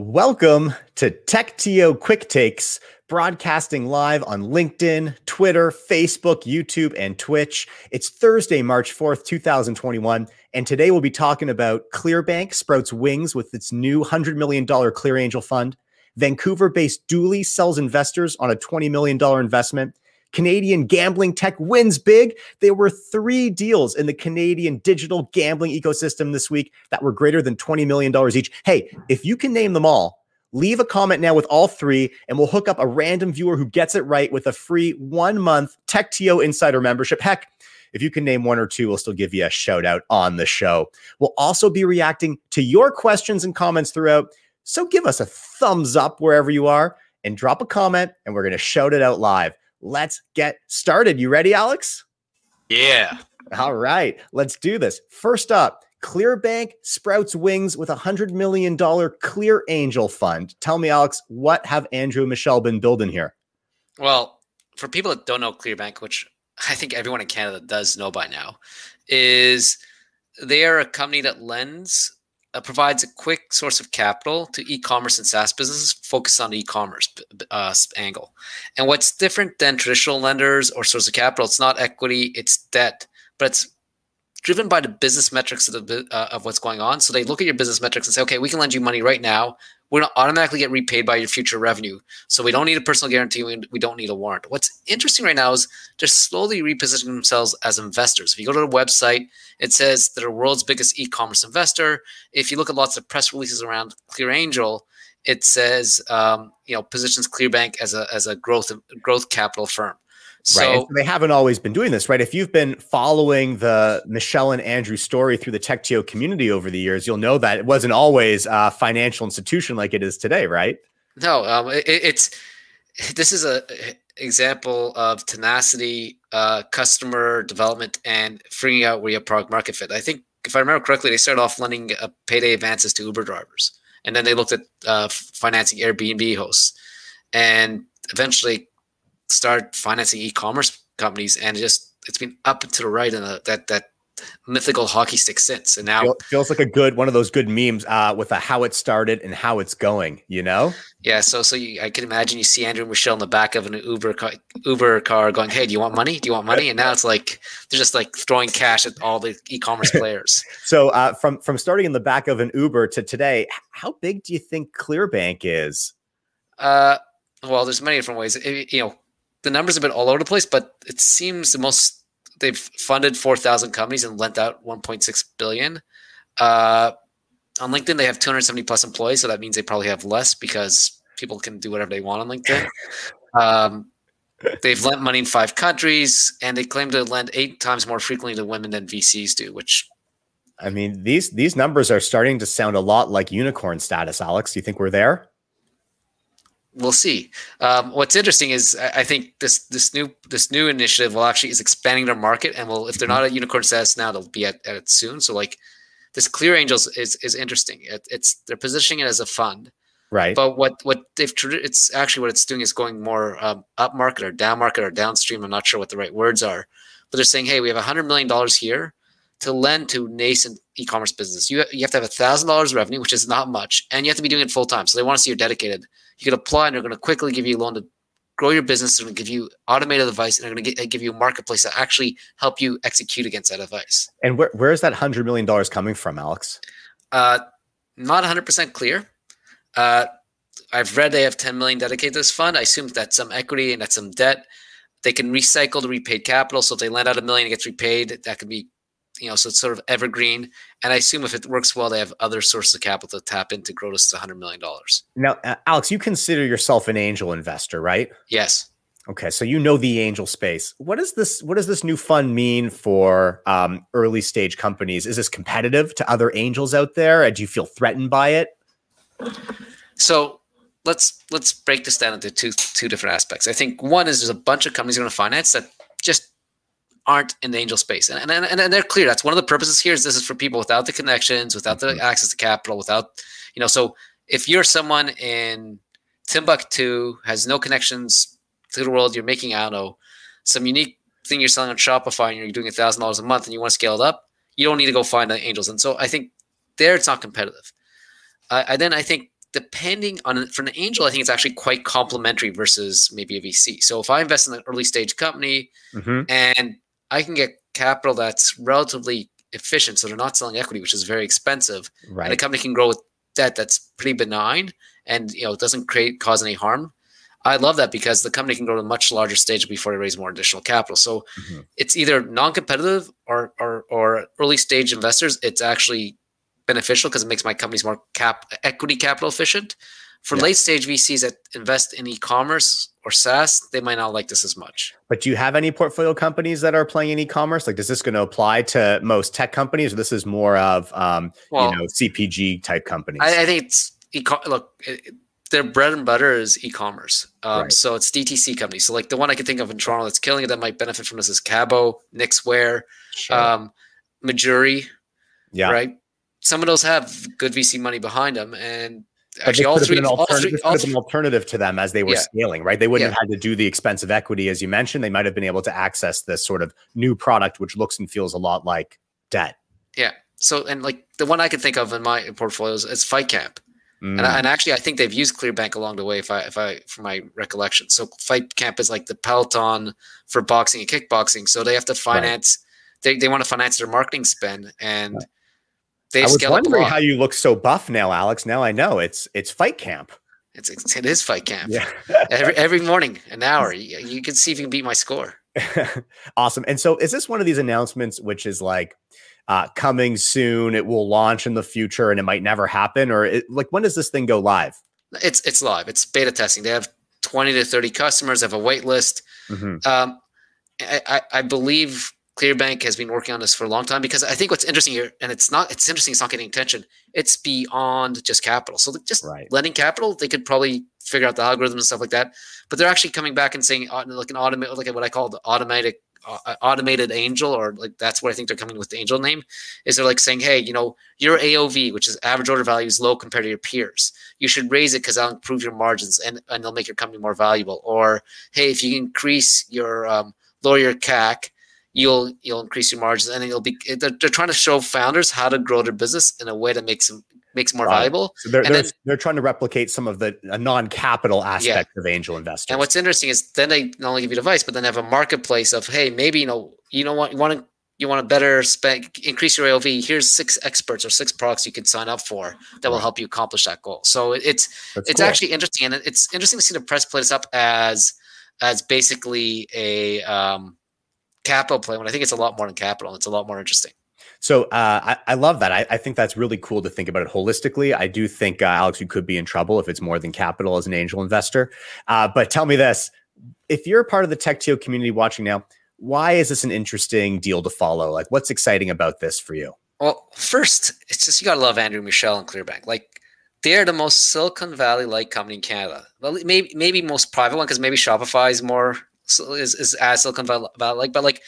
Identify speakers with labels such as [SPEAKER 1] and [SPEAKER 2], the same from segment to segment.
[SPEAKER 1] Welcome to TechTO Quick Takes, broadcasting live on LinkedIn, Twitter, Facebook, YouTube, and Twitch. It's Thursday, March 4th, 2021, and today we'll be talking about Clearbanc sprouts wings with its new $100 million Clear Angel Fund. Vancouver based Dooly sells investors on a $20 million investment. Canadian gambling tech wins big. There were three deals in the Canadian digital gambling ecosystem this week that were greater than $20 million each. Hey, if you can name them all, leave a comment now with all three, and we'll hook up a random viewer who gets it right with a free one month TechTO Insider membership. Heck, if you can name one or two, we'll still give you a shout out on the show. We'll also be reacting to your questions and comments throughout. So give us a thumbs up wherever you are and drop a comment, and we're going to shout it out live let's get started. You ready, Alex?
[SPEAKER 2] Yeah.
[SPEAKER 1] All right, let's do this. First up, Clearbanc sprouts wings with a $100 million Clear Angel fund. Tell me, Alex, what have Andrew and Michelle been building here?
[SPEAKER 2] Well, for people that don't know Clearbanc, which I think everyone in Canada does know by now, is they are a company that lends uh, provides a quick source of capital to e-commerce and SaaS businesses focused on e-commerce uh, angle. And what's different than traditional lenders or source of capital? It's not equity, it's debt, but it's driven by the business metrics of, the, uh, of what's going on. So they look at your business metrics and say, okay, we can lend you money right now. We're going to automatically get repaid by your future revenue. So we don't need a personal guarantee. We don't need a warrant. What's interesting right now is they're slowly repositioning themselves as investors. If you go to the website, it says they're the world's biggest e-commerce investor. If you look at lots of press releases around Clear Angel, it says um, you know positions Clearbanc as a as a growth growth capital firm.
[SPEAKER 1] So, right. they haven't always been doing this, right? If you've been following the Michelle and Andrew story through the TechTO community over the years, you'll know that it wasn't always a financial institution like it is today, right?
[SPEAKER 2] No, um, it, it's this is a example of tenacity, uh, customer development, and figuring out where you have product market fit. I think if I remember correctly, they started off lending uh, payday advances to Uber drivers, and then they looked at uh, financing Airbnb hosts, and eventually start financing e-commerce companies, and it just it's been up to the right in a, that that mythical hockey stick since. And now
[SPEAKER 1] it feels like a good one of those good memes uh, with a how it started and how it's going. You know?
[SPEAKER 2] Yeah. So so you, I can imagine you see Andrew and Michelle in the back of an Uber car, Uber car going, "Hey, do you want money? Do you want money?" And now it's like they're just like throwing cash at all the e-commerce players.
[SPEAKER 1] so uh, from from starting in the back of an Uber to today, how big do you think Clearbanc is?
[SPEAKER 2] Uh, well, there's many different ways. It, you know, the numbers have been all over the place, but it seems the most they've funded 4,000 companies and lent out 1.6 billion. Uh, on LinkedIn, they have 270 plus employees, so that means they probably have less because people can do whatever they want on LinkedIn. Um, they've lent money in five countries, and they claim to lend eight times more frequently to women than VCs do. Which,
[SPEAKER 1] I mean, these these numbers are starting to sound a lot like unicorn status. Alex, do you think we're there?
[SPEAKER 2] We'll see. Um, what's interesting is I think this this new this new initiative will actually is expanding their market, and will if they're not at unicorn status now, they'll be at, at it soon. So like this Clear Angels is is interesting. It, it's they're positioning it as a fund,
[SPEAKER 1] right?
[SPEAKER 2] But what what they've it's actually what it's doing is going more um, up market or down market or downstream. I'm not sure what the right words are, but they're saying, hey, we have a hundred million dollars here to lend to nascent e-commerce business. You you have to have a thousand dollars revenue, which is not much, and you have to be doing it full time. So they want to see you're dedicated you can apply and they're going to quickly give you a loan to grow your business. They're going to give you automated advice and they're going to get, give you a marketplace that actually help you execute against that advice.
[SPEAKER 1] And where, where is that $100 million coming from, Alex?
[SPEAKER 2] Uh, not 100% clear. Uh, I've read they have 10 million dedicated to this fund. I assume that's some equity and that's some debt. They can recycle the repaid capital. So if they lend out a million, it gets repaid. That could be you know, so it's sort of evergreen. And I assume if it works well, they have other sources of capital to tap into, grow to $100 million.
[SPEAKER 1] Now, uh, Alex, you consider yourself an angel investor, right?
[SPEAKER 2] Yes.
[SPEAKER 1] Okay, so you know the angel space. What does this what does this new fund mean for um, early stage companies? Is this competitive to other angels out there? Do you feel threatened by it?
[SPEAKER 2] So let's let's break this down into two two different aspects. I think one is there's a bunch of companies going to finance that aren't in the angel space. And, and, and, they're clear. That's one of the purposes here is this is for people without the connections, without the mm-hmm. access to capital, without, you know, so if you're someone in Timbuktu, has no connections to the world, you're making, I don't know, some unique thing you're selling on Shopify and you're doing a thousand dollars a month and you want to scale it up, you don't need to go find the angels. And so I think there it's not competitive. Uh, and then I think depending on for an angel, I think it's actually quite complementary versus maybe a VC. So if I invest in an early stage company mm-hmm. and I can get capital that's relatively efficient, so they're not selling equity, which is very expensive, right. and the company can grow with debt that's pretty benign and you know doesn't create cause any harm. I love that because the company can grow to a much larger stage before they raise more additional capital. So mm-hmm. it's either non-competitive or, or or early stage investors. It's actually beneficial because it makes my companies more cap equity capital efficient. For yeah. late stage VCs that invest in e-commerce or SaaS, they might not like this as much.
[SPEAKER 1] But do you have any portfolio companies that are playing in e-commerce? Like, is this going to apply to most tech companies, or this is more of um, well, you know CPG type companies?
[SPEAKER 2] I, I think it's e- look. It, their bread and butter is e-commerce. Um, right. So it's DTC companies. So like the one I can think of in Toronto that's killing it that might benefit from this is Cabo, Knixwear, sure. um, Mejuri. Yeah. Right. Some of those have good VC money behind them, and actually all three, all three,
[SPEAKER 1] all three, an alternative to them as they were yeah. scaling, right? They wouldn't yeah. have had to do the expensive equity, as you mentioned. They might have been able to access this sort of new product, which looks and feels a lot like debt.
[SPEAKER 2] Yeah. So, and like the one I can think of in my portfolios is Fight Camp. Mm. And, and, actually, I think they've used Clearbanc along the way. If I, if I, from my recollection, so Fight Camp is like the Peloton for boxing and kickboxing. So they have to finance. Right. They, they want to finance their marketing spend, and right.
[SPEAKER 1] They. I was wondering how you look so buff now, Alex. Now I know it's it's Fight Camp.
[SPEAKER 2] It's, it's it is Fight Camp. Yeah. every every morning, an hour. You, you can see if you can beat my score.
[SPEAKER 1] awesome. And so, is this one of these announcements which is like? uh, coming soon. It will launch in the future, and it might never happen. Or it, like, when does this thing go live?
[SPEAKER 2] It's it's live. It's beta testing. They have twenty to thirty customers. Have a wait list. Mm-hmm. Um, I, I believe Clearbanc has been working on this for a long time because I think what's interesting here, and it's not, it's interesting, it's not getting attention. It's beyond just capital. So just right. lending capital, they could probably figure out the algorithms and stuff like that. But they're actually coming back and saying uh, like an automate, like what I call the automatic uh, automated angel or like that's what i think they're coming with the angel name is they're like saying hey you know your aov which is average order value is low compared to your peers you should raise it because that'll improve your margins and, and they'll make your company more valuable or hey if you increase your um, lower your cac you'll you'll increase your margins and it'll be they're, they're trying to show founders how to grow their business in a way that makes them makes more right. valuable.
[SPEAKER 1] So they're, they're, then, they're, trying to replicate some of the non-capital aspect yeah. of angel investing.
[SPEAKER 2] And what's interesting is then they not only give you advice, but then have a marketplace of, hey, maybe you know, you know what, you want to you want to better spend increase your AOV. Here's six experts or six products you can sign up for that will help you accomplish that goal. So it's That's it's cool. actually interesting, and it's interesting to see the press play this up as as basically a um, capital play when I think it's a lot more than capital. It's a lot more interesting.
[SPEAKER 1] So uh, I, I, love that. I, I, think that's really cool to think about it holistically. I do think, uh, Alex, you could be in trouble if it's more than capital as an angel investor. Uh, but tell me this if you're a part of the TechTO community watching now, why is this an interesting deal to follow? Like, what's exciting about this for you?
[SPEAKER 2] Well, first, it's just you got to love Andrew Michelle and Clearbanc. Like, they're the most Silicon Valley like company in Canada. Well, maybe maybe most private one because maybe Shopify is more is, is as Silicon Valley like, but like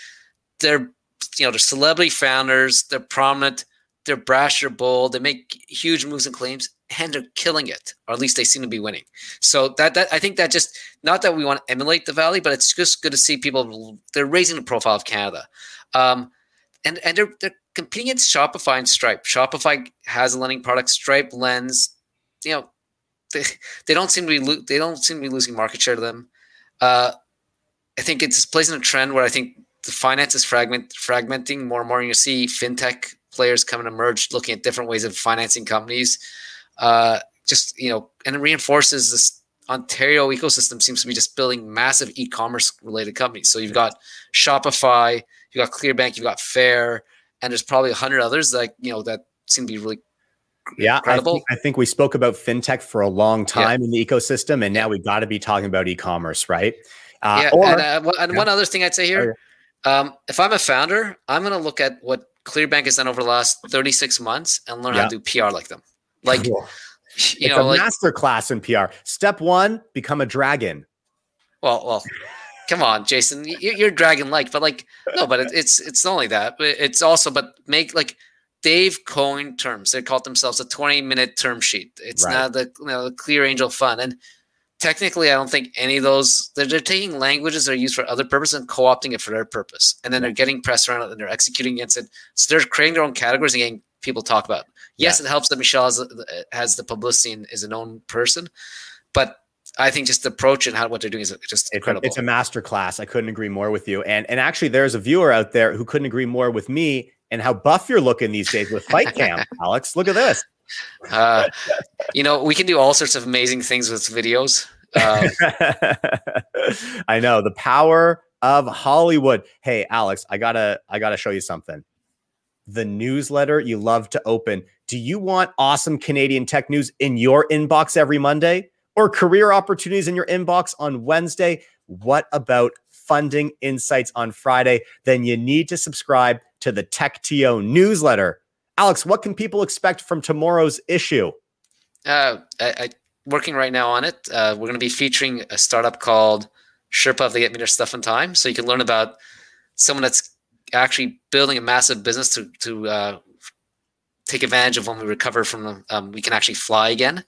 [SPEAKER 2] they're you know, they're celebrity founders, they're prominent, they're brash, they're bold, they make huge moves and claims, and they're killing it, or at least they seem to be winning. So that that I think that just not that we want to emulate the Valley, but it's just good to see people they're raising the profile of Canada. Um, and and they're they're competing against Shopify and Stripe. Shopify has a lending product, Stripe lends, you know, they, they don't seem to be lo- they don't seem to be losing market share to them. Uh, I think it's placing a trend where I think the finance is fragment fragmenting more and more. And you see fintech players coming to emerge, looking at different ways of financing companies. Uh, just you know, and it reinforces this Ontario ecosystem seems to be just building massive e-commerce related companies. So you've got Shopify, you've got Clearbanc, you've got Fair, and there's probably a hundred others that you know that seem to be really
[SPEAKER 1] yeah, I think, I think, we spoke about fintech for a long time yeah. in the ecosystem, and now we've got to be talking about e-commerce, right?
[SPEAKER 2] Uh, yeah, or, and, uh, and yeah. one other thing I'd say here, um, if I'm a founder, I'm going to look at what Clearbanc has done over the last 36 months and learn yeah. how to do PR like them. Like, cool.
[SPEAKER 1] you it's know, a like, master class in PR. Step one, become a dragon.
[SPEAKER 2] Well, well, come on, Jason, you're dragon like, but like, no, but it's it's not only that, but it's also, but make like they've coined terms. They call themselves a 20 minute term sheet. It's right. not the you know the Clear Angel Fund and technically, I don't think any of those they're, they're taking languages that are used for other purposes and co-opting it for their purpose, and then they're getting press around it and they're executing against it. So they're creating their own categories and getting people talk about. Yes, yeah. it helps that Michelle has, has the publicity and is a known person, but I think just the approach and how what they're doing is just
[SPEAKER 1] it's
[SPEAKER 2] incredible.
[SPEAKER 1] A, it's a master class. I couldn't agree more with you. And and actually, there's a viewer out there who couldn't agree more with me and how buff you're looking these days with Fight Camp, Alex. Look at this.
[SPEAKER 2] Uh, you know, we can do all sorts of amazing things with videos. Um,
[SPEAKER 1] I know the power of Hollywood. Hey, Alex, I gotta I gotta show you something. The newsletter you love to open. Do you want awesome Canadian tech news in your inbox every Monday? or career opportunities in your inbox on Wednesday? What about funding insights on Friday? Then you need to subscribe to the TechTO newsletter. Alex, what can people expect from tomorrow's issue?
[SPEAKER 2] Uh, I, I working right now on it. Uh, we're going to be featuring a startup called Sherpa of the Get Me Their Stuff in Time, so you can learn about someone that's actually building a massive business to to uh, take advantage of when we recover from um, we can actually fly again,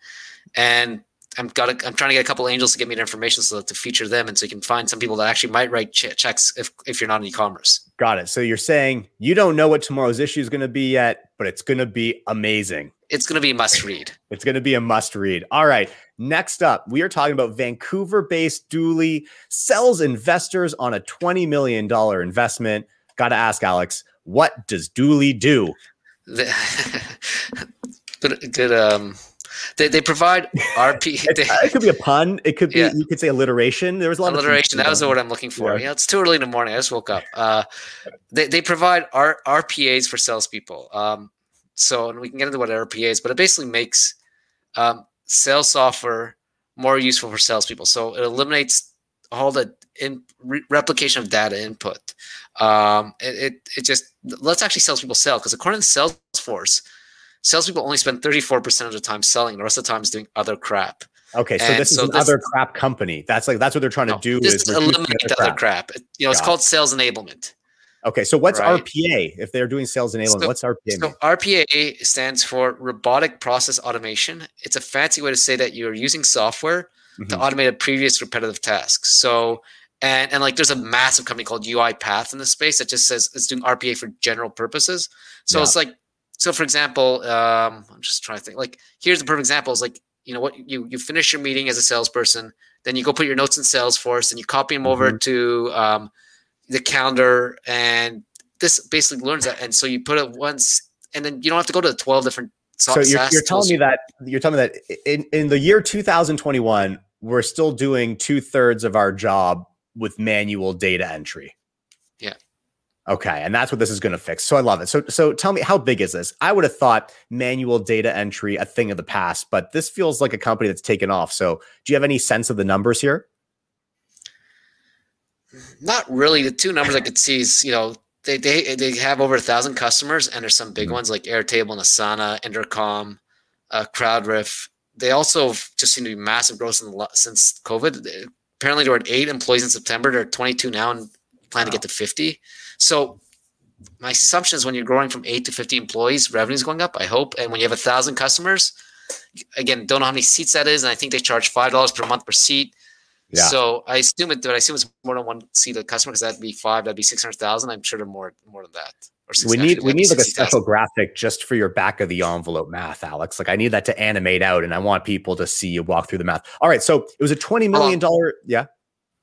[SPEAKER 2] and I'm got a, I'm trying to get a couple angels to get me the information so that to feature them, and so you can find some people that actually might write ch- checks if if you're not in e-commerce.
[SPEAKER 1] Got it. So you're saying you don't know what tomorrow's issue is going to be yet, but it's going to be amazing.
[SPEAKER 2] It's going to be a must read.
[SPEAKER 1] it's going to be a must read. All right. Next up, we are talking about Vancouver-based Dooly sells investors on a twenty million dollar investment. Got to ask Alex, what does Dooly do?
[SPEAKER 2] The, good, good. Um, they, they provide RP.
[SPEAKER 1] They, it could be a pun. It could be yeah. you could say alliteration. There was a lot of
[SPEAKER 2] alliteration.
[SPEAKER 1] Of
[SPEAKER 2] that was the word I'm looking for. Yeah. yeah, it's too early in the morning. I just woke up. Uh, they they provide R, RPAs for salespeople. Um, so and we can get into what RPA is, but it basically makes um, sales software more useful for salespeople. So it eliminates all the in, re- replication of data input. Um, it, it, it just lets actually salespeople sell because according to Salesforce, salespeople only spend 34% of the time selling. The rest of the time is doing other crap.
[SPEAKER 1] Okay, so and this so is another crap company. That's like that's what they're trying no, to do.
[SPEAKER 2] This is eliminate the other crap. crap. You know, it's called sales enablement.
[SPEAKER 1] Okay, so what's right? RPA? If they're doing sales enablement, so, what's RPA? So
[SPEAKER 2] RPA stands for robotic process automation. It's a fancy way to say that you're using software mm-hmm. to automate a previous repetitive task. So and and like there's a massive company called UiPath in this space that just says it's doing RPA for general purposes. So yeah. it's like so for example, um, I'm just trying to think. Like, here's the perfect example: is like you know what you you finish your meeting as a salesperson, then you go put your notes in Salesforce, and you copy them over mm-hmm. to um, the calendar, and this basically learns that. And so you put it once, and then you don't have to go to the 12 different.
[SPEAKER 1] So you're, you're telling me that you're telling me that in in the year 2021, we're still doing two thirds of our job with manual data entry. Okay, and that's what this is going to fix. So I love it. So so tell me how big is this? I would have thought manual data entry a thing of the past, but this feels like a company that's taken off. So do you have any sense of the numbers here?
[SPEAKER 2] Not really. The two numbers I could see is, you know, they they they have over a thousand customers, and there's some big mm-hmm. ones like Airtable and Asana, Intercom, uh, CrowdRiff. They also just seem to be massive growth the, since COVID. Apparently, there were eight employees in September. They're 22 now and plan wow. to get to 50. So my assumption is when you're growing from eight to 50 employees, revenue is going up, I hope. And when you have a thousand customers, again, don't know how many seats that is. And I think they charge $5 per month per seat. Yeah. So I assume it, but I assume it's more than one seat a customer because that'd be five, that'd be 600,000. I'm sure they're more, more than that.
[SPEAKER 1] we need, we need like a special 000. graphic just for your back of the envelope math, Alex. Like I need that to animate out and I want people to see you walk through the math. All right. So it was a $20 million. yeah.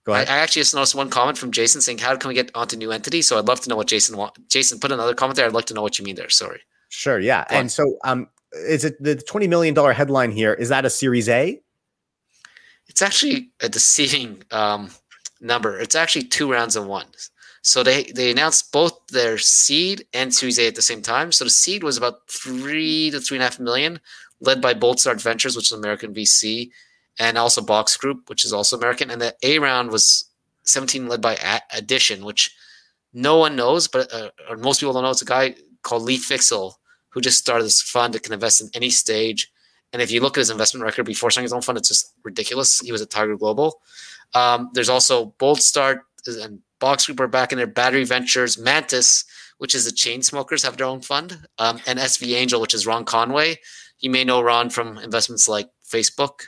[SPEAKER 2] Go ahead. I, I, actually just noticed one comment from Jason saying, "How can we get onto new entity?" So I'd love to know what Jason. Jason, put another comment there. I'd like to know what you mean there. Sorry.
[SPEAKER 1] Sure. Yeah. Go and on. so, um, is it the twenty million dollar headline here? Is that a Series A?
[SPEAKER 2] It's actually a deceiving um, number. It's actually two rounds of one. So they they announced both their seed and Series A at the same time. So the seed was about three to three and a half million, led by Bold Start Ventures, which is American VC, and also Box Group, which is also American. And the A round was 17 led by Addition, which no one knows, but uh, or most people don't know. It's a guy called Lee Fixel who just started this fund that can invest in any stage. And if you look at his investment record before starting his own fund, it's just ridiculous. He was at Tiger Global. Um, there's also Bold Start and Box Group are back in there. Battery Ventures, Mantis, which is the chain smokers, have their own fund, um, and SV Angel, which is Ron Conway. You may know Ron from investments like Facebook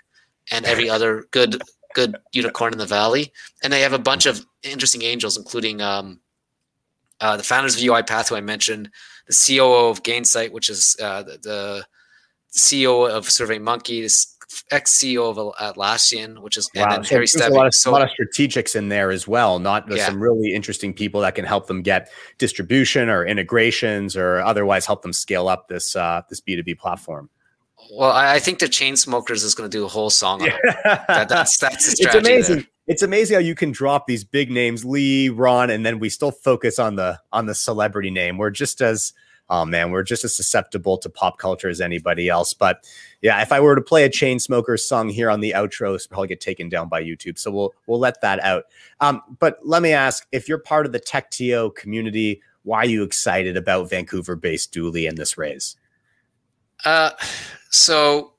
[SPEAKER 2] and every other good good unicorn in the valley. And they have a bunch of interesting angels, including um, uh, the founders of UiPath, who I mentioned, the COO of Gainsight, which is uh, the, the CEO of SurveyMonkey, this ex CEO of Atlassian, which is wow. and then so Harry
[SPEAKER 1] Stebbings. A lot, of, so, a lot of strategics in there as well. Not yeah. some really interesting people that can help them get distribution or integrations or otherwise help them scale up this uh, this B two B platform.
[SPEAKER 2] Well, I, think the Chainsmokers is going to do a whole song. Yeah. That, that's that's
[SPEAKER 1] it's amazing. There. It's amazing how you can drop these big names, Lee, Ron, and then we still focus on the on the celebrity name. We're just as oh man, we're just as susceptible to pop culture as anybody else. But yeah, if I were to play a chain Chainsmokers song here on the outro, it's probably get taken down by YouTube. So we'll we'll let that out. Um, but let me ask, if you're part of the TechTO community, why are you excited about Vancouver-based Dooly and this raise?
[SPEAKER 2] Uh, so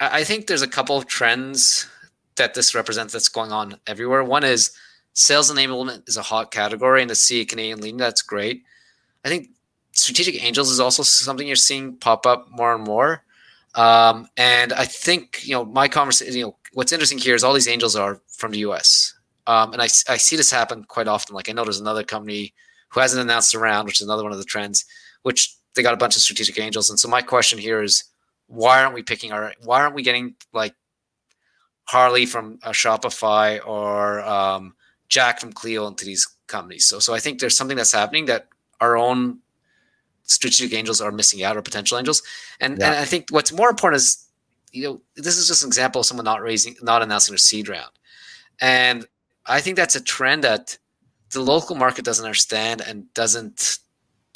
[SPEAKER 2] I think there's a couple of trends that this represents that's going on everywhere. One is sales enablement is a hot category, and to see a Canadian leading that's great. I think strategic angels is also something you're seeing pop up more and more. Um, and I think you know my conversation. You know what's interesting here is all these angels are from the U.S. Um, and I, I see this happen quite often. Like I know there's another company who hasn't announced a round, which is another one of the trends, which they got a bunch of strategic angels. And so my question here is, why aren't we picking our? Why aren't we getting like Harley from uh, Shopify or um, Jack from Clio into these companies? So so I think there's something that's happening that our own strategic angels are missing out or potential angels. And, yeah. and I think what's more important is, you know, this is just an example of someone not raising, not announcing their seed round. And I think that's a trend that the local market doesn't understand and doesn't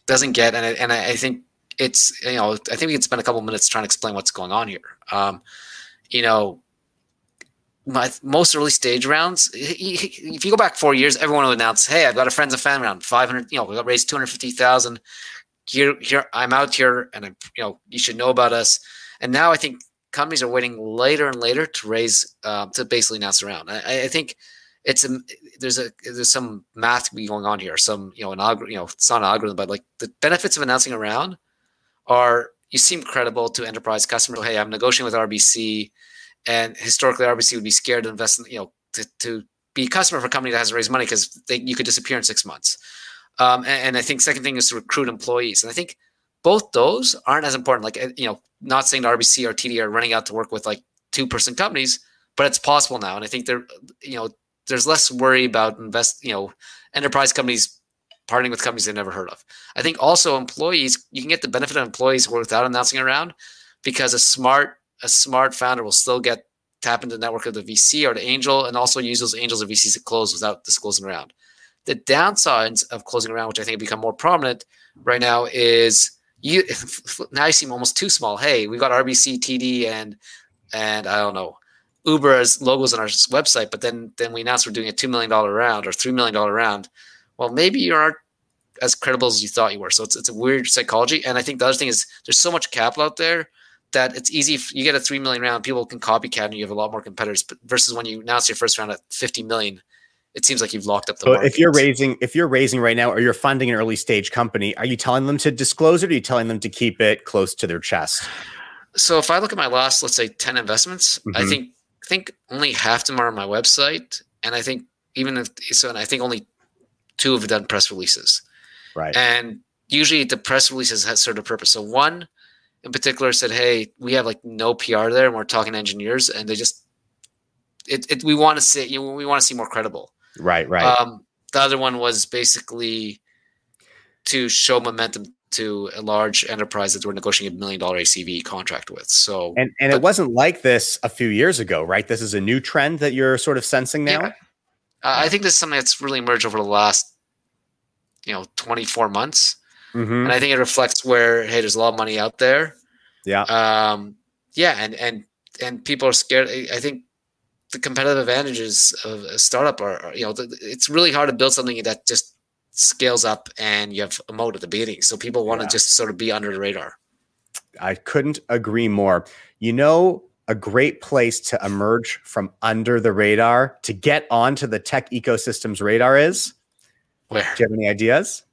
[SPEAKER 2] doesn't get. And I, and I, think it's you know I think we can spend a couple minutes trying to explain what's going on here. Um, you know, my most early stage rounds. If you go back four years, everyone would announce, "Hey, I've got a friends and family round, five hundred. You know, we got raised two hundred fifty thousand here here I'm out here and I'm you know you should know about us. And now I think companies are waiting later and later to raise uh, to basically announce around. I, I think it's a there's a there's some math going on here. Some you know an algorithm you know it's not an algorithm, but like the benefits of announcing around are you seem credible to enterprise customers. Hey, I'm negotiating with RBC, and historically RBC would be scared to invest in you know to, to be a customer for a company that has raised money because you could disappear in six months. Um, and, and, I think second thing is to recruit employees. And I think both those aren't as important. Like you know, not saying RBC or TD are running out to work with like two person companies, but it's possible now. And I think there, you know, there's less worry about invest, you know, enterprise companies partnering with companies they've never heard of. I think also employees, you can get the benefit of employees without announcing around because a smart a smart founder will still get tap into the network of the VC or the angel and also use those angels or VCs to close without disclosing around. The downsides of closing around, which I think have become more prominent right now, is you now you seem almost too small. Hey, we've got RBC, TD, and and I don't know Uber as logos on our website, but then then we announced we're doing a two million dollar round or three million dollar round. Well, maybe you aren't as credible as you thought you were. So it's it's a weird psychology. And I think the other thing is there's so much capital out there that it's easy. If you get a three million round, people can copycat, and you have a lot more competitors. But versus when you announce your first round at fifty million, it seems like you've locked up the.
[SPEAKER 1] So market. if you're raising, if you're raising right now, or you're funding an early stage company, are you telling them to disclose it? Or are you telling them to keep it close to their chest?
[SPEAKER 2] So if I look at my last, let's say, ten investments, mm-hmm. I think I think only half of them are on my website, and I think even if so, and I think only two have done press releases.
[SPEAKER 1] Right.
[SPEAKER 2] And usually the press releases has sort of purpose. So one in particular said, "Hey, we have like no PR there, and we're talking to engineers, and they just it, it we want to see you know, we want to see more credible."
[SPEAKER 1] Right, right.
[SPEAKER 2] Um, the other one was basically to show momentum to a large enterprise that we're negotiating a million dollar ACV contract with. So
[SPEAKER 1] and and but, it wasn't like this a few years ago, right? This is a new trend that you're sort of sensing now. Yeah.
[SPEAKER 2] I think this is something that's really emerged over the last, you know, 24 months, mm-hmm. and I think it reflects where hey, there's a lot of money out there.
[SPEAKER 1] Yeah.
[SPEAKER 2] Um. Yeah, and and and people are scared. I think the competitive advantages of a startup are, you know, it's really hard to build something that just scales up and you have a mode at the beginning. So people want to yeah. just sort of be under the radar.
[SPEAKER 1] I couldn't agree more. You know, a great place to emerge from under the radar to get onto the tech ecosystem's radar is
[SPEAKER 2] where?
[SPEAKER 1] Do you have any ideas?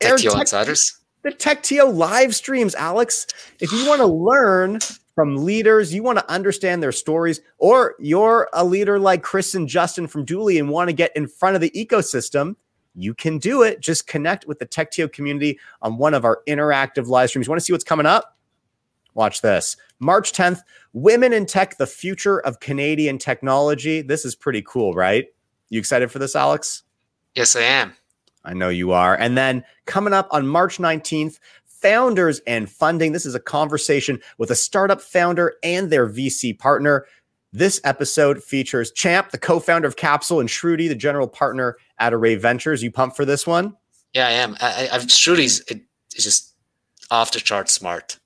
[SPEAKER 2] Tech Insiders.
[SPEAKER 1] The TechTO live streams, Alex. If you want to learn from leaders. You want to understand their stories, or you're a leader like Chris and Justin from Dooly and want to get in front of the ecosystem. you can do it. Just connect with the TechTO community on one of our interactive live streams. You want to see what's coming up? Watch this. March 10th, Women in Tech, the future of Canadian technology. This is pretty cool, right? You excited for this, Alex?
[SPEAKER 2] Yes, I am.
[SPEAKER 1] I know you are. And then coming up on March 19th, founders and funding. This is a conversation with a startup founder and their VC partner. This episode features Champ, the co founder of Capsule, and Shruti, the general partner at Array Ventures. You pumped for this one?
[SPEAKER 2] Yeah, I am. I, I, Shruti's it, just off the chart smart.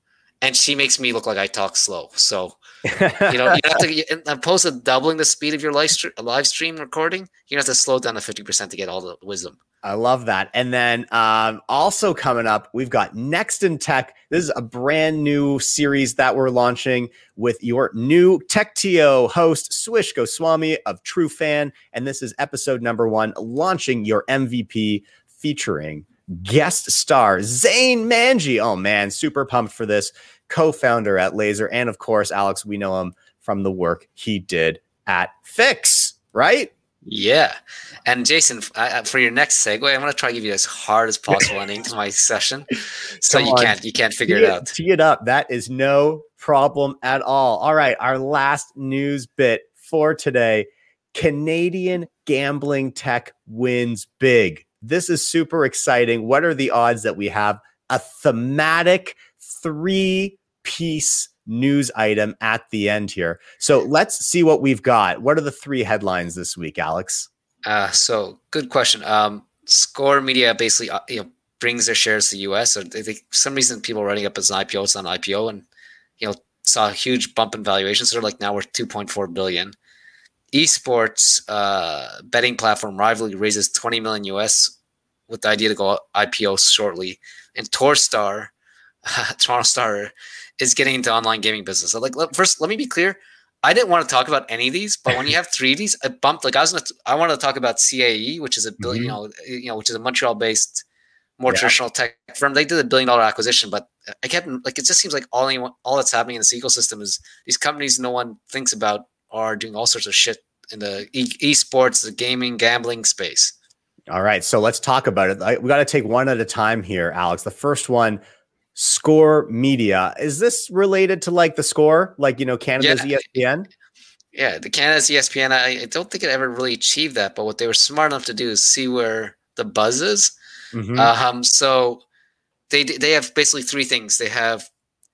[SPEAKER 2] And she makes me look like I talk slow. So, you know, you have to, opposed to doubling the speed of your live, live stream recording, you have to slow down to 50% to get all the wisdom.
[SPEAKER 1] I love that. And then um, also coming up, we've got Next in Tech. This is a brand new series that we're launching with your new TechTO host, Swish Goswami of Trufan. And this is episode number one, launching your MVP featuring guest star Zain Manji. Oh man, super pumped for this. Co-founder at Lazer. And of course, Alex, we know him from the work he did at Fix, right?
[SPEAKER 2] Yeah. And Jason, I, for your next segue, I'm going to try to give you as hard as possible ending to my session, so Come you on. can't you can't figure
[SPEAKER 1] tee
[SPEAKER 2] it out.
[SPEAKER 1] Tee it up. That is no problem at all. All right, our last news bit for today: Canadian gambling tech wins big. This is super exciting. What are the odds that we have a thematic three piece news item at the end here. So let's see what we've got. What are the three headlines this week, Alex?
[SPEAKER 2] Uh, so good question. Um, Score Media basically uh, you know brings their shares to the U.S. So they, they, some reason people running up as an IPO, it's not an IPO, and you know saw a huge bump in valuation. So like now we're 2.4 billion. Esports uh, betting platform Rivalry raises 20 million US with the idea to go IPO shortly. And Torstar, Toronto Star, is getting into online gaming business. So like, first, let me be clear. I didn't want to talk about any of these, but when you have three of these, I bumped. Like I was, gonna, I wanted to talk about CAE, which is a 1000000000 mm-hmm. you know, you know, which is a Montreal-based, more yeah. traditional tech firm. They did a billion-dollar acquisition, but I kept like it just seems like all anyone, all that's happening in this ecosystem is these companies no one thinks about are doing all sorts of shit in the e- esports, the gaming, gambling space.
[SPEAKER 1] All right, so let's talk about it. I, we got to take one at a time here, Alex. The first one Score Media. Is this related to like the score, like you know Canada's yeah. ESPN?
[SPEAKER 2] Yeah, the Canada's ESPN. I, I, don't think it ever really achieved that, but what they were smart enough to do is see where the buzz is. Mm-hmm. Um, so they they have basically three things. They have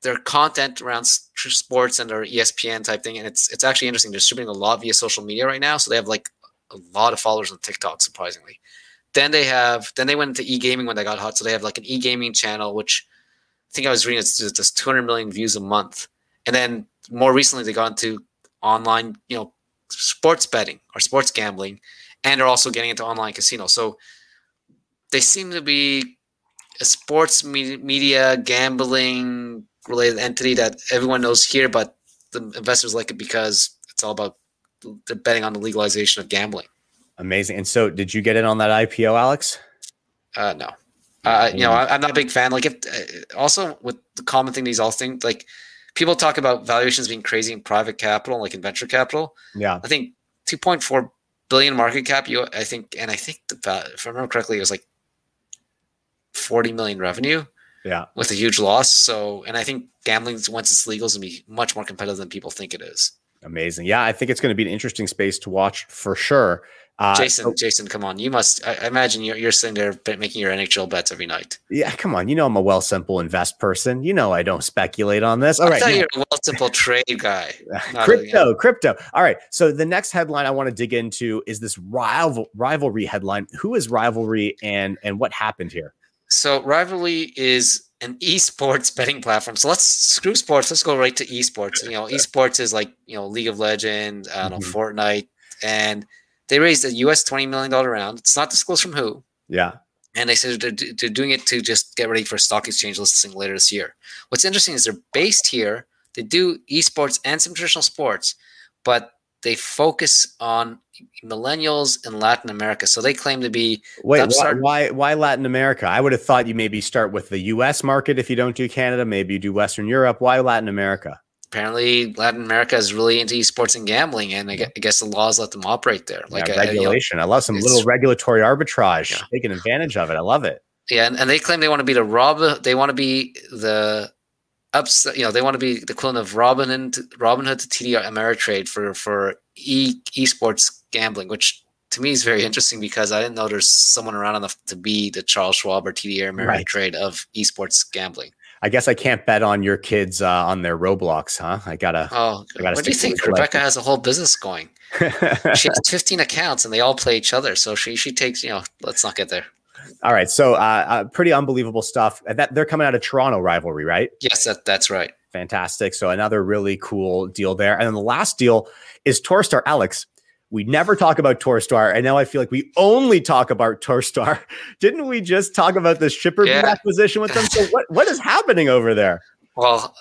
[SPEAKER 2] their content around sports and their ESPN type thing, and it's it's actually interesting. They're distributing a lot via social media right now, so they have like a lot of followers on TikTok, surprisingly. Then they have then they went into e gaming when they got hot, so they have like an e gaming channel which I think I was reading it's just 200 million views a month. And then more recently, they got into online, you know, sports betting or sports gambling, and they're also getting into online casino. So they seem to be a sports media gambling related entity that everyone knows here, but the investors like it because it's all about they're betting on the legalization of gambling.
[SPEAKER 1] Amazing. And so, did you get in on that IPO, Alex?
[SPEAKER 2] Uh, no. Uh, you know, I, am not a big fan. Like, if uh, also with the common thing, these all things like people talk about valuations being crazy in private capital, like in venture capital.
[SPEAKER 1] Yeah,
[SPEAKER 2] I think 2.4 billion market cap. You, I think, and I think the, if I remember correctly, it was like 40 million revenue.
[SPEAKER 1] Yeah,
[SPEAKER 2] with a huge loss. So, and I think gambling once it's legal is gonna be much more competitive than people think it is.
[SPEAKER 1] Amazing. Yeah, I think it's going to be an interesting space to watch for sure.
[SPEAKER 2] Uh, Jason, so, Jason, come on! You must. I, imagine you're, you're sitting there making your NHL bets every night.
[SPEAKER 1] Yeah, come on! You know I'm a well simple invest person. You know I don't speculate on this. All
[SPEAKER 2] I
[SPEAKER 1] right,
[SPEAKER 2] thought you're a well simple trade guy.
[SPEAKER 1] crypto, a, crypto. All right. So the next headline I want to dig into is this rival rivalry headline. Who is rivalry, and and what happened here?
[SPEAKER 2] So rivalry is an esports betting platform. So let's screw sports. Let's go right to esports. You know, esports is like you know League of Legends, I don't know, mm-hmm. Fortnite, and they raised a US $20 million round. It's not disclosed from who.
[SPEAKER 1] Yeah.
[SPEAKER 2] And they said they're, they're doing it to just get ready for stock exchange listing later this year. What's interesting is they're based here. They do esports and some traditional sports, but they focus on millennials in Latin America. So they claim to be
[SPEAKER 1] wait why, why, why Latin America? I would have thought you maybe start with the U.S. market if you don't do Canada. Maybe you do Western Europe. Why Latin America?
[SPEAKER 2] apparently Latin America is really into esports and gambling, and I guess the laws let them operate there.
[SPEAKER 1] Like yeah, regulation. I, you know, I love some little regulatory arbitrage, yeah. taking advantage of it. I love it.
[SPEAKER 2] Yeah, and, and they claim they want to be the Rob. They want to be the ups. You know, they want to be the equivalent of Robin and Robinhood to TD Ameritrade for for e esports gambling, which to me is very interesting because I didn't know there's someone around enough to be the Charles Schwab or TD Ameritrade right. of esports gambling.
[SPEAKER 1] I guess I can't bet on your kids uh, on their Roblox, huh? I gotta.
[SPEAKER 2] Oh, I gotta what do you think? Rebecca has a whole business going. she has 15 accounts and they all play each other. So she she takes you know. Let's not get there.
[SPEAKER 1] All right, so uh, uh, pretty unbelievable stuff. That they're coming out of Toronto rivalry, right?
[SPEAKER 2] Yes, that, that's right.
[SPEAKER 1] Fantastic. So another really cool deal there. And then the last deal is Torstar Alex. We never talk about Torstar, and now I feel like we only talk about Torstar. Didn't we just talk about the shipper yeah. acquisition with them? So what what is happening over there?
[SPEAKER 2] Well,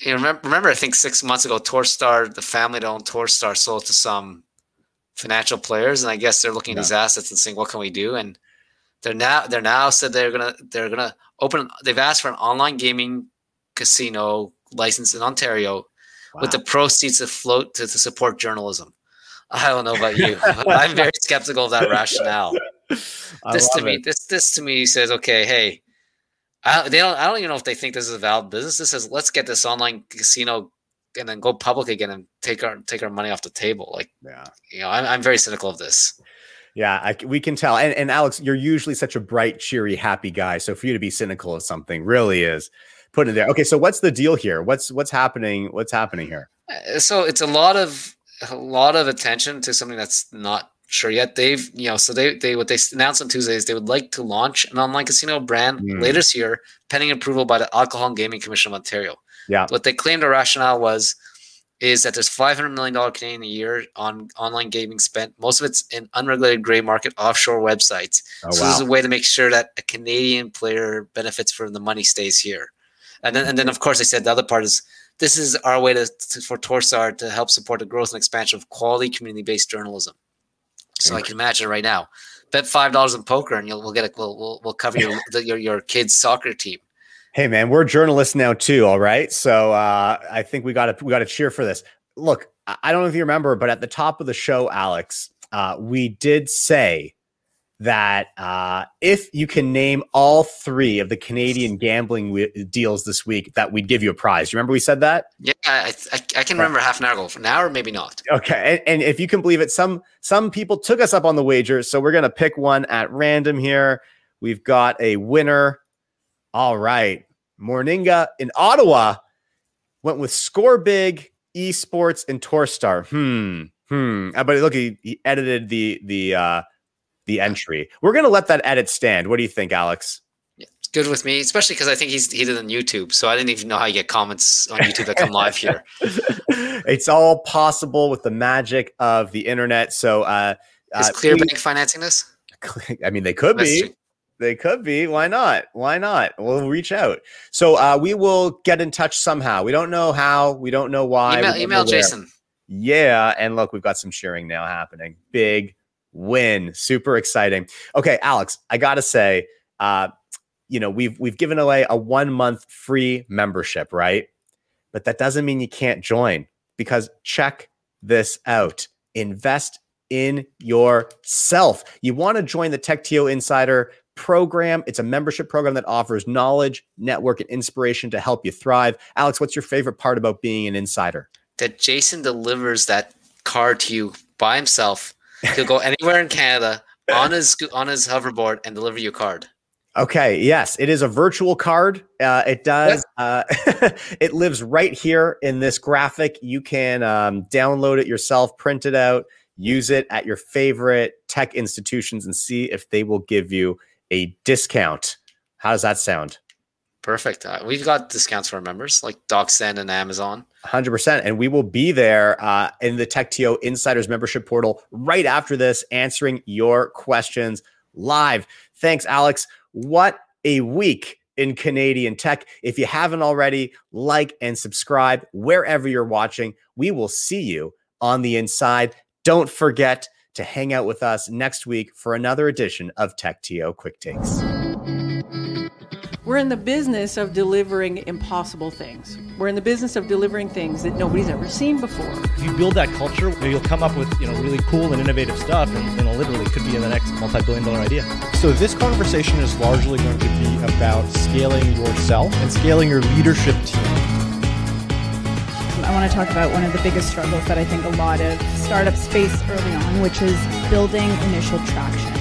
[SPEAKER 2] you remember, remember, I think six months ago, Torstar, the family that owned Torstar, sold to some financial players, and I guess they're looking yeah. at these assets and saying, "What can we do?" And they're now they're now said they're gonna they're gonna open. They've asked for an online gaming casino license in Ontario, wow. with the proceeds to float to, to support journalism. I don't know about you. I'm very skeptical of that rationale. this to me, it. this this to me says, okay, hey, I, they don't. I don't even know if they think this is a valid business. This says, let's get this online casino and then go public again and take our take our money off the table. Like, yeah, you know, I'm I'm very cynical of this.
[SPEAKER 1] Yeah, I, we can tell. And, and Alex, you're usually such a bright, cheery, happy guy. So for you to be cynical of something really is putting it there. Okay, so what's the deal here? What's what's happening? What's happening here?
[SPEAKER 2] Uh, so it's a lot of a lot of attention to something that's not sure yet. They've, you know, so they, they, what they announced on Tuesday is they would like to launch an online casino brand mm. later this year, pending approval by the Alcohol and Gaming Commission of Ontario.
[SPEAKER 1] Yeah.
[SPEAKER 2] What they claimed the rationale was, is that there's 500 million dollar Canadian a year on online gaming spent. Most of it's in unregulated gray market offshore websites. Oh, so wow. this is a way to make sure that a Canadian player benefits from the money stays here. And then, and then of course, I said the other part is this is our way to, to for Torstar to help support the growth and expansion of quality community-based journalism. So I can imagine right now, bet five dollars in poker and you'll we'll get a we'll we'll, we'll cover your, the, your your kid's soccer team.
[SPEAKER 1] Hey man, we're journalists now too. All right, so uh, I think we got to we got to cheer for this. Look, I don't know if you remember, but at the top of the show, Alex, uh, we did say that uh, if you can name all three of the Canadian gambling w- deals this week, that we'd give you a prize. You remember we said that?
[SPEAKER 2] Yeah, I, I, I can remember half an hour ago. For now, or maybe not.
[SPEAKER 1] Okay, and, and, if you can believe it, some some people took us up on the wager, so we're gonna pick one at random here. We've got a winner. All right, Morninga in Ottawa went with Score Big, Esports, and Torstar. Hmm. Hmm. Uh, but look, he, he edited the the uh, the entry. We're going to let that edit stand. What do you think, Alex?
[SPEAKER 2] Yeah, it's good with me, especially because I think he's he did on YouTube, so I didn't even know how you get comments on YouTube that come live here.
[SPEAKER 1] it's all possible with the magic of the internet. So, uh,
[SPEAKER 2] is uh, Clearbanc financing this?
[SPEAKER 1] I mean, they could be. They could be. Why not? Why not? We'll reach out. So uh, we will get in touch somehow. We don't know how. We don't know why.
[SPEAKER 2] Email, email Jason.
[SPEAKER 1] Yeah, and look, we've got some sharing now happening. Big win. Super exciting. Okay, Alex, I gotta say, uh, you know, we've we've given away a one month free membership, right? But that doesn't mean you can't join because check this out. Invest in yourself. You want to join the Tech TechTO Insider program. It's a membership program that offers knowledge, network, and inspiration to help you thrive. Alex, what's your favorite part about being an insider?
[SPEAKER 2] That Jason delivers that card to you by himself He'll go anywhere in Canada on his on his hoverboard and deliver you a card.
[SPEAKER 1] Okay. Yes, it is a virtual card. Uh, it does. Uh, it lives right here in this graphic. You can um, download it yourself, print it out, use it at your favorite tech institutions, and see if they will give you a discount. How does that sound?
[SPEAKER 2] Perfect. Uh, we've got discounts for our members like DocSend and Amazon.
[SPEAKER 1] 100%. And we will be there uh, in the TechTO Insiders membership portal right after this, answering your questions live. Thanks, Alex. What a week in Canadian tech. If you haven't already, like and subscribe wherever you're watching. We will see you on the inside. Don't forget to hang out with us next week for another edition of TechTO Quick Takes.
[SPEAKER 3] We're in the business of delivering impossible things. We're in the business of delivering things that nobody's ever seen before.
[SPEAKER 4] If you build that culture, you'll come up with you know really cool and innovative stuff, and you know, literally could be in the next multi-billion dollar idea.
[SPEAKER 5] So this conversation is largely going to be about scaling yourself and scaling your leadership team.
[SPEAKER 6] Um, I want to talk about one of the biggest struggles that I think a lot of startups face early on, which is building initial traction.